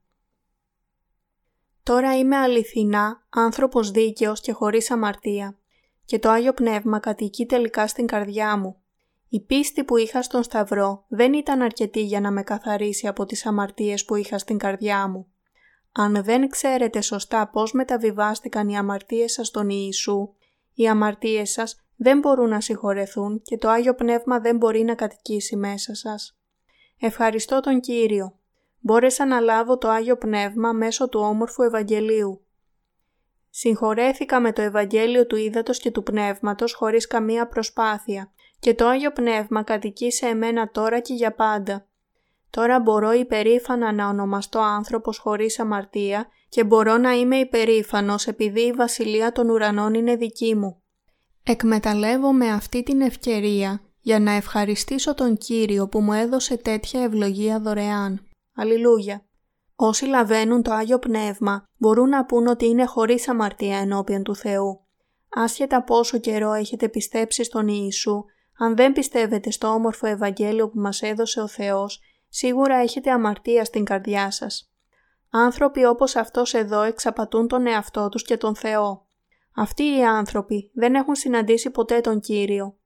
S1: Τώρα είμαι αληθινά άνθρωπος δίκαιος και χωρίς αμαρτία και το Άγιο Πνεύμα κατοικεί τελικά στην καρδιά μου. Η πίστη που είχα στον Σταυρό δεν ήταν αρκετή για να με καθαρίσει από τις αμαρτίες που είχα στην καρδιά μου. Αν δεν ξέρετε σωστά πώς μεταβιβάστηκαν οι αμαρτίες σας στον Ιησού, οι αμαρτίες σας δεν μπορούν να συγχωρεθούν και το Άγιο Πνεύμα δεν μπορεί να κατοικήσει μέσα σας. Ευχαριστώ τον Κύριο. Μπόρεσα να λάβω το Άγιο Πνεύμα μέσω του όμορφου Ευαγγελίου. Συγχωρέθηκα με το Ευαγγέλιο του Ήδατος και του Πνεύματος χωρίς καμία προσπάθεια και το Άγιο Πνεύμα κατοικεί σε εμένα τώρα και για πάντα. Τώρα μπορώ υπερήφανα να ονομαστώ άνθρωπος χωρίς αμαρτία και μπορώ να είμαι υπερήφανος επειδή η Βασιλεία των Ουρανών είναι δική μου. Εκμεταλλεύομαι αυτή την ευκαιρία για να ευχαριστήσω τον Κύριο που μου έδωσε τέτοια ευλογία δωρεάν. Αλληλούια! Όσοι λαβαίνουν το Άγιο Πνεύμα μπορούν να πούν ότι είναι χωρίς αμαρτία ενώπιον του Θεού. Άσχετα πόσο καιρό έχετε πιστέψει στον Ιησού, αν δεν πιστεύετε στο όμορφο Ευαγγέλιο που μας έδωσε ο Θεός, σίγουρα έχετε αμαρτία στην καρδιά σας. Άνθρωποι όπως αυτός εδώ εξαπατούν τον εαυτό τους και τον Θεό. Αυτοί οι άνθρωποι δεν έχουν συναντήσει ποτέ τον Κύριο.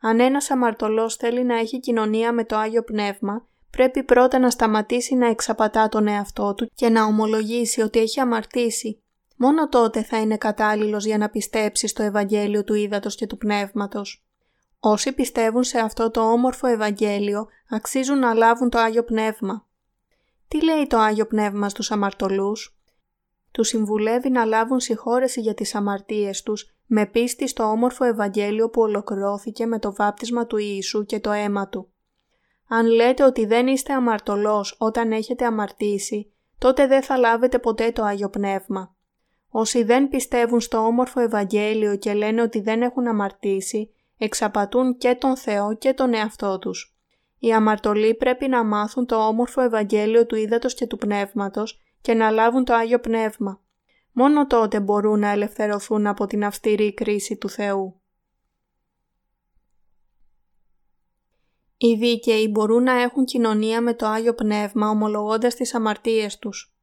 S1: Αν ένας αμαρτωλός θέλει να έχει κοινωνία με το Άγιο Πνεύμα, πρέπει πρώτα να σταματήσει να εξαπατά τον εαυτό του και να ομολογήσει ότι έχει αμαρτήσει. Μόνο τότε θα είναι κατάλληλος για να πιστέψει στο Ευαγγέλιο του Ήδατος και του Πνεύματος. Όσοι πιστεύουν σε αυτό το όμορφο Ευαγγέλιο αξίζουν να λάβουν το Άγιο Πνεύμα. Τι λέει το Άγιο Πνεύμα στους αμαρτωλούς; Τους συμβουλεύει να λάβουν συγχώρεση για τις αμαρτίες τους με πίστη στο όμορφο Ευαγγέλιο που ολοκληρώθηκε με το βάπτισμα του Ιησού και το αίμα Του. Αν λέτε ότι δεν είστε αμαρτωλός όταν έχετε αμαρτήσει, τότε δεν θα λάβετε ποτέ το Άγιο Πνεύμα. Όσοι δεν πιστεύουν στο όμορφο Ευαγγέλιο και λένε ότι δεν έχουν αμαρτήσει, εξαπατούν και τον Θεό και τον εαυτό τους. Οι αμαρτωλοί πρέπει να μάθουν το όμορφο Ευαγγέλιο του Ήδατος και του Πνεύματος και να λάβουν το Άγιο Πνεύμα. Μόνο τότε μπορούν να ελευθερωθούν από την αυστηρή κρίση του Θεού. Οι δίκαιοι μπορούν να έχουν κοινωνία με το Άγιο Πνεύμα ομολογώντας τις αμαρτίες τους.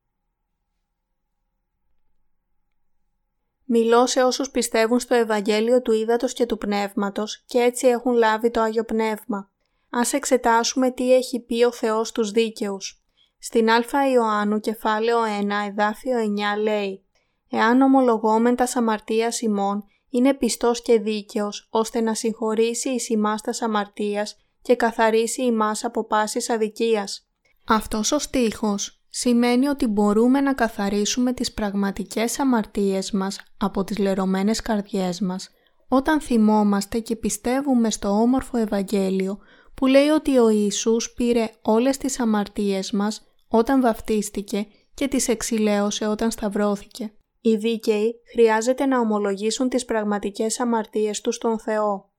S1: Μιλώ σε όσους πιστεύουν στο Ευαγγέλιο του Ήδατος και του Πνεύματος και έτσι έχουν λάβει το Άγιο Πνεύμα. Ας εξετάσουμε τι έχει πει ο Θεός στους δίκαιους. Στην Α Ιωάννου κεφάλαιο 1 εδάφιο 9 λέει «Εάν ομολογόμεν τα αμαρτίας ημών, είναι πιστός και δίκαιος ώστε να συγχωρήσει εις ημάς αμαρτίας και καθαρίσει ημάς από πάσης αδικίας. Αυτός ο στίχος σημαίνει ότι μπορούμε να καθαρίσουμε τις πραγματικές αμαρτίες μας από τις λερωμένες καρδιές μας όταν θυμόμαστε και πιστεύουμε στο όμορφο Ευαγγέλιο που λέει ότι ο Ιησούς πήρε όλες τις αμαρτίες μας όταν βαφτίστηκε και τις εξηλαίωσε όταν σταυρώθηκε. Οι δίκαιοι χρειάζεται να ομολογήσουν τις πραγματικές αμαρτίες τους στον Θεό.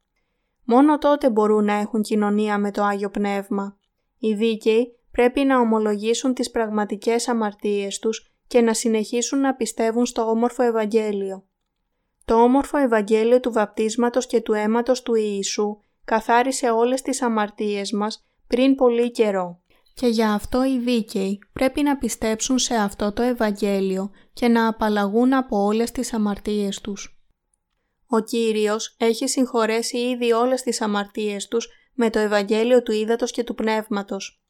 S1: Μόνο τότε μπορούν να έχουν κοινωνία με το Άγιο Πνεύμα. Οι δίκαιοι πρέπει να ομολογήσουν τις πραγματικές αμαρτίες τους και να συνεχίσουν να πιστεύουν στο όμορφο Ευαγγέλιο. Το όμορφο Ευαγγέλιο του βαπτίσματος και του αίματος του Ιησού καθάρισε όλες τις αμαρτίες μας πριν πολύ καιρό. Και για αυτό οι δίκαιοι πρέπει να πιστέψουν σε αυτό το Ευαγγέλιο και να απαλλαγούν από όλες τις αμαρτίες τους. Ο Κύριος έχει συγχωρέσει ήδη όλες τις αμαρτίες τους με το Ευαγγέλιο του Ήδατος και του Πνεύματος.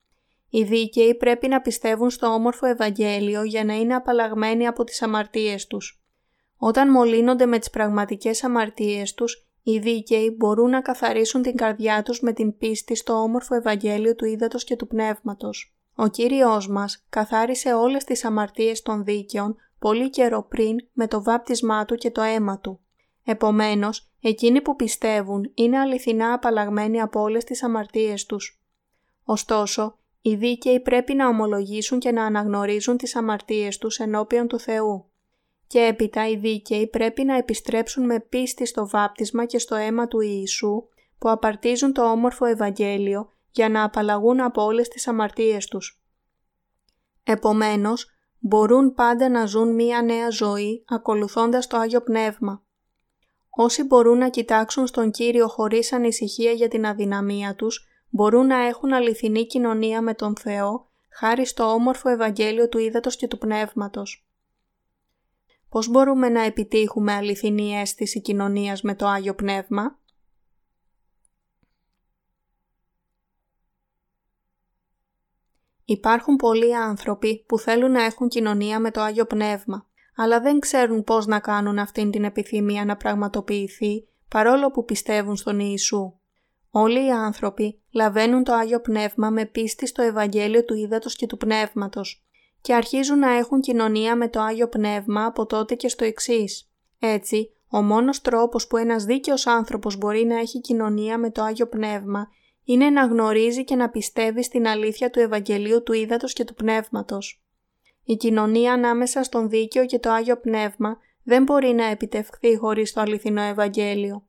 S1: Οι δίκαιοι πρέπει να πιστεύουν στο όμορφο Ευαγγέλιο για να είναι απαλλαγμένοι από τις αμαρτίες τους. Όταν μολύνονται με τις πραγματικές αμαρτίες τους, οι δίκαιοι μπορούν να καθαρίσουν την καρδιά τους με την πίστη στο όμορφο Ευαγγέλιο του Ήδατος και του Πνεύματος. Ο Κύριος μας καθάρισε όλες τις αμαρτίες των δίκαιων πολύ καιρό πριν με το βάπτισμά Του και το αίμα Του. Επομένως, εκείνοι που πιστεύουν είναι αληθινά απαλλαγμένοι από όλες τις αμαρτίες τους. Ωστόσο, οι δίκαιοι πρέπει να ομολογήσουν και να αναγνωρίζουν τις αμαρτίες τους ενώπιον του Θεού. Και έπειτα οι δίκαιοι πρέπει να επιστρέψουν με πίστη στο βάπτισμα και στο αίμα του Ιησού που απαρτίζουν το όμορφο Ευαγγέλιο για να απαλλαγούν από όλες τις αμαρτίες τους. Επομένως, μπορούν πάντα να ζουν μία νέα ζωή ακολουθώντας το Άγιο Πνεύμα. Όσοι μπορούν να κοιτάξουν στον Κύριο χωρίς ανησυχία για την αδυναμία τους, μπορούν να έχουν αληθινή κοινωνία με τον Θεό, χάρη στο όμορφο Ευαγγέλιο του Ήδατος και του Πνεύματος. Πώς μπορούμε να επιτύχουμε αληθινή αίσθηση κοινωνίας με το Άγιο Πνεύμα; Υπάρχουν πολλοί άνθρωποι που θέλουν να έχουν κοινωνία με το Άγιο Πνεύμα, αλλά δεν ξέρουν πώς να κάνουν αυτήν την επιθυμία να πραγματοποιηθεί, παρόλο που πιστεύουν στον Ιησού. Όλοι οι άνθρωποι λαβαίνουν το Άγιο Πνεύμα με πίστη στο Ευαγγέλιο του Ήδατος και του Πνεύματος και αρχίζουν να έχουν κοινωνία με το Άγιο Πνεύμα από τότε και στο εξής. Έτσι, ο μόνος τρόπος που ένας δίκαιος άνθρωπος μπορεί να έχει κοινωνία με το Άγιο Πνεύμα είναι να γνωρίζει και να πιστεύει στην αλήθεια του Ευαγγελίου του Ήδατος και του Πνεύματος. Η κοινωνία ανάμεσα στον Δίκαιο και το Άγιο Πνεύμα δεν μπορεί να επιτευχθεί χωρίς το αληθινό Ευαγγέλιο.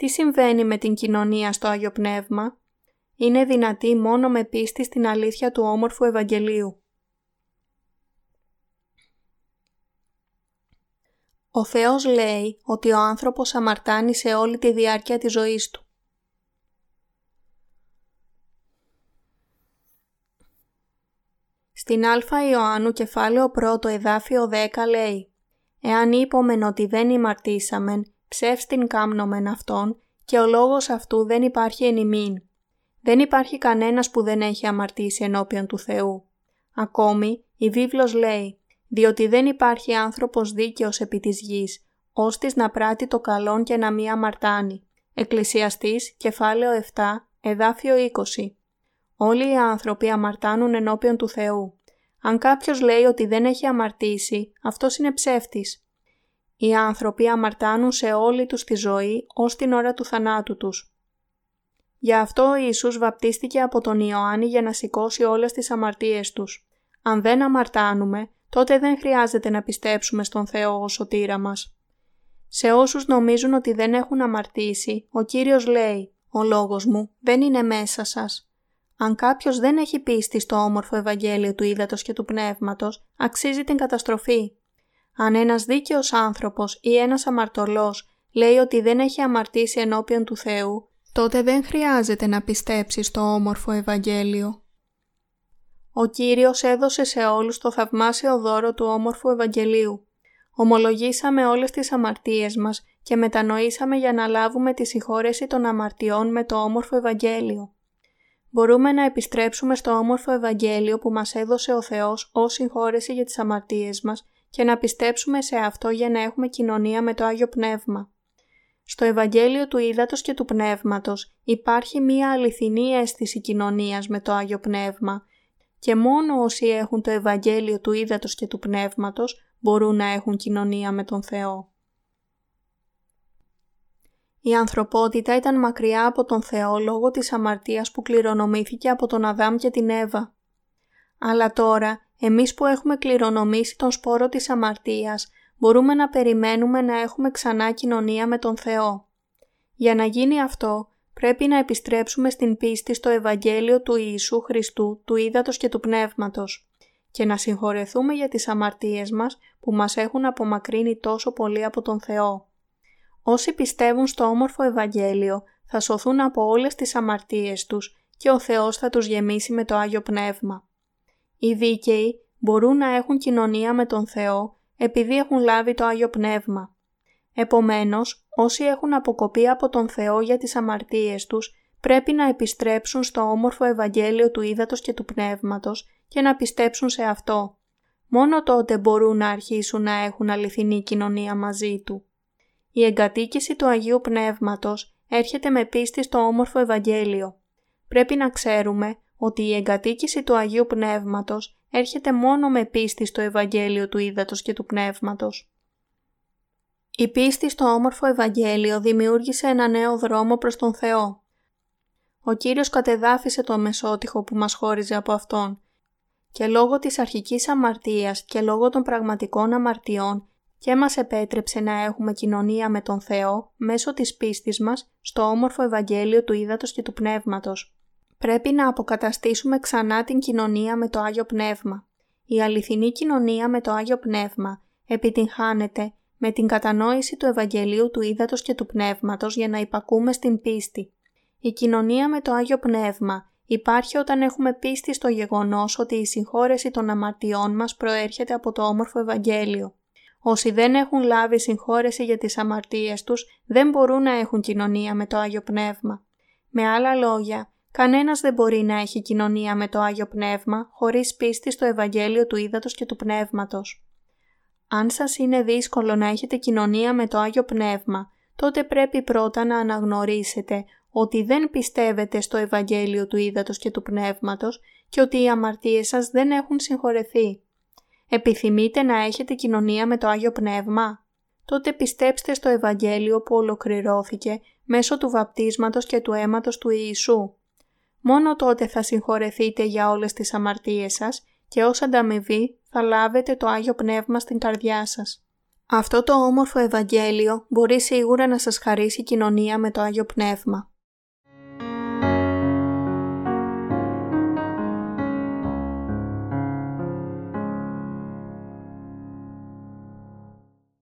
S1: Τι συμβαίνει με την κοινωνία στο Άγιο Πνεύμα; Είναι δυνατή μόνο με πίστη στην αλήθεια του όμορφου Ευαγγελίου. Ο Θεός λέει ότι ο άνθρωπος αμαρτάνει σε όλη τη διάρκεια της ζωής του. Στην Α Ιωάννου κεφάλαιο 1 εδάφιο 10 λέει «Εάν είπομεν ότι δεν ημαρτήσαμεν, ψεύστην κάμνομεν αυτόν και ο λόγος αυτού δεν υπάρχει εν ημίν. Δεν υπάρχει κανένας που δεν έχει αμαρτήσει ενώπιον του Θεού. Ακόμη, η βίβλος λέει «Διότι δεν υπάρχει άνθρωπος δίκαιος επί της γης, ώστις να πράττει το καλόν και να μη αμαρτάνει». Εκκλησιαστής, κεφάλαιο 7, εδάφιο 20. Όλοι οι άνθρωποι αμαρτάνουν ενώπιον του Θεού. Αν κάποιος λέει ότι δεν έχει αμαρτήσει, αυτός είναι ψεύτης. Οι άνθρωποι αμαρτάνουν σε όλη τους τη ζωή ως την ώρα του θανάτου τους. Γι' αυτό ο Ιησούς βαπτίστηκε από τον Ιωάννη για να σηκώσει όλες τις αμαρτίες τους. Αν δεν αμαρτάνουμε, τότε δεν χρειάζεται να πιστέψουμε στον Θεό ως σωτήρα μας. Σε όσους νομίζουν ότι δεν έχουν αμαρτήσει, ο Κύριος λέει «Ο λόγος μου δεν είναι μέσα σας». Αν κάποιος δεν έχει πίστη στο όμορφο Ευαγγέλιο του Ήδατος και του Πνεύματος, αξίζει την καταστροφή. Αν ένας δίκαιος άνθρωπος ή ένας αμαρτωλός λέει ότι δεν έχει αμαρτήσει ενώπιον του Θεού, τότε δεν χρειάζεται να πιστέψει στο όμορφο Ευαγγέλιο. Ο Κύριος έδωσε σε όλους το θαυμάσιο δώρο του όμορφου Ευαγγελίου. Ομολογήσαμε όλες τις αμαρτίες μας και μετανοήσαμε για να λάβουμε τη συγχώρεση των αμαρτιών με το όμορφο Ευαγγέλιο μπορούμε να επιστρέψουμε στο όμορφο Ευαγγέλιο που μας έδωσε ο Θεός ως συγχώρεση για τις αμαρτίες μας και να πιστέψουμε σε αυτό για να έχουμε κοινωνία με το Άγιο Πνεύμα. Στο Ευαγγέλιο του Ήδατος και του Πνεύματος υπάρχει μία αληθινή αίσθηση κοινωνίας με το Άγιο Πνεύμα και μόνο όσοι έχουν το Ευαγγέλιο του Ήδατος και του Πνεύματος μπορούν να έχουν κοινωνία με τον Θεό. Η ανθρωπότητα ήταν μακριά από τον Θεό λόγω της αμαρτίας που κληρονομήθηκε από τον Αδάμ και την Εύα. Αλλά τώρα, εμείς που έχουμε κληρονομήσει τον σπόρο της αμαρτίας, μπορούμε να περιμένουμε να έχουμε ξανά κοινωνία με τον Θεό. Για να γίνει αυτό, πρέπει να επιστρέψουμε στην πίστη στο Ευαγγέλιο του Ιησού Χριστού, του Ήδατος και του Πνεύματος και να συγχωρεθούμε για τις αμαρτίες μας που μας έχουν απομακρύνει τόσο πολύ από τον Θεό. Όσοι πιστεύουν στο όμορφο Ευαγγέλιο θα σωθούν από όλες τις αμαρτίες τους και ο Θεός θα τους γεμίσει με το Άγιο Πνεύμα. Οι δίκαιοι μπορούν να έχουν κοινωνία με τον Θεό επειδή έχουν λάβει το Άγιο Πνεύμα. Επομένως, όσοι έχουν αποκοπεί από τον Θεό για τις αμαρτίες τους, πρέπει να επιστρέψουν στο όμορφο Ευαγγέλιο του Ήδατος και του Πνεύματος και να πιστέψουν σε αυτό. Μόνο τότε μπορούν να αρχίσουν να έχουν αληθινή κοινωνία μαζί Του. Η εγκατοίκηση του Αγίου Πνεύματος έρχεται με πίστη στο όμορφο Ευαγγέλιο. Πρέπει να ξέρουμε ότι η εγκατοίκηση του Αγίου Πνεύματος έρχεται μόνο με πίστη στο Ευαγγέλιο του Ήδατος και του Πνεύματος. Η πίστη στο όμορφο Ευαγγέλιο δημιούργησε ένα νέο δρόμο προς τον Θεό. Ο Κύριος κατεδάφισε το μεσότυχο που μας χώριζε από Αυτόν και λόγω της αρχικής αμαρτίας και λόγω των πραγματικών αμαρτιών και μας επέτρεψε να έχουμε κοινωνία με τον Θεό μέσω της πίστης μας στο όμορφο Ευαγγέλιο του Ήδατος και του Πνεύματος. Πρέπει να αποκαταστήσουμε ξανά την κοινωνία με το Άγιο Πνεύμα. Η αληθινή κοινωνία με το Άγιο Πνεύμα επιτυγχάνεται με την κατανόηση του Ευαγγελίου του Ήδατος και του Πνεύματος για να υπακούμε στην πίστη. Η κοινωνία με το Άγιο Πνεύμα υπάρχει όταν έχουμε πίστη στο γεγονός ότι η συγχώρεση των αμαρτιών μας προέρχεται από το όμορφο Ευαγγέλιο. Όσοι δεν έχουν λάβει συγχώρεση για τις αμαρτίες τους δεν μπορούν να έχουν κοινωνία με το Άγιο Πνεύμα. Με άλλα λόγια, κανένας δεν μπορεί να έχει κοινωνία με το Άγιο Πνεύμα χωρίς πίστη στο Ευαγγέλιο του Ήδατος και του Πνεύματος. Αν σας είναι δύσκολο να έχετε κοινωνία με το Άγιο Πνεύμα, τότε πρέπει πρώτα να αναγνωρίσετε ότι δεν πιστεύετε στο Ευαγγέλιο του Ήδατος και του Πνεύματος και ότι οι αμαρτίες σας δεν έχουν συγχωρεθεί. Επιθυμείτε να έχετε κοινωνία με το Άγιο Πνεύμα; Τότε πιστέψτε στο Ευαγγέλιο που ολοκληρώθηκε μέσω του βαπτίσματος και του αίματος του Ιησού. Μόνο τότε θα συγχωρεθείτε για όλες τις αμαρτίες σας και ως ανταμοιβή θα λάβετε το Άγιο Πνεύμα στην καρδιά σας. Αυτό το όμορφο Ευαγγέλιο μπορεί σίγουρα να σας χαρίσει κοινωνία με το Άγιο Πνεύμα.